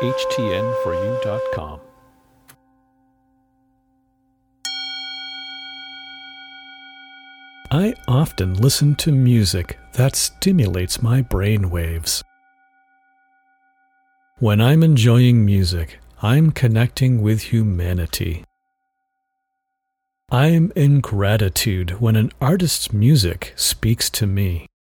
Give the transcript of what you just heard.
htn4u.com. I often listen to music that stimulates my brain waves. When I'm enjoying music, I'm connecting with humanity. I'm in gratitude when an artist's music speaks to me.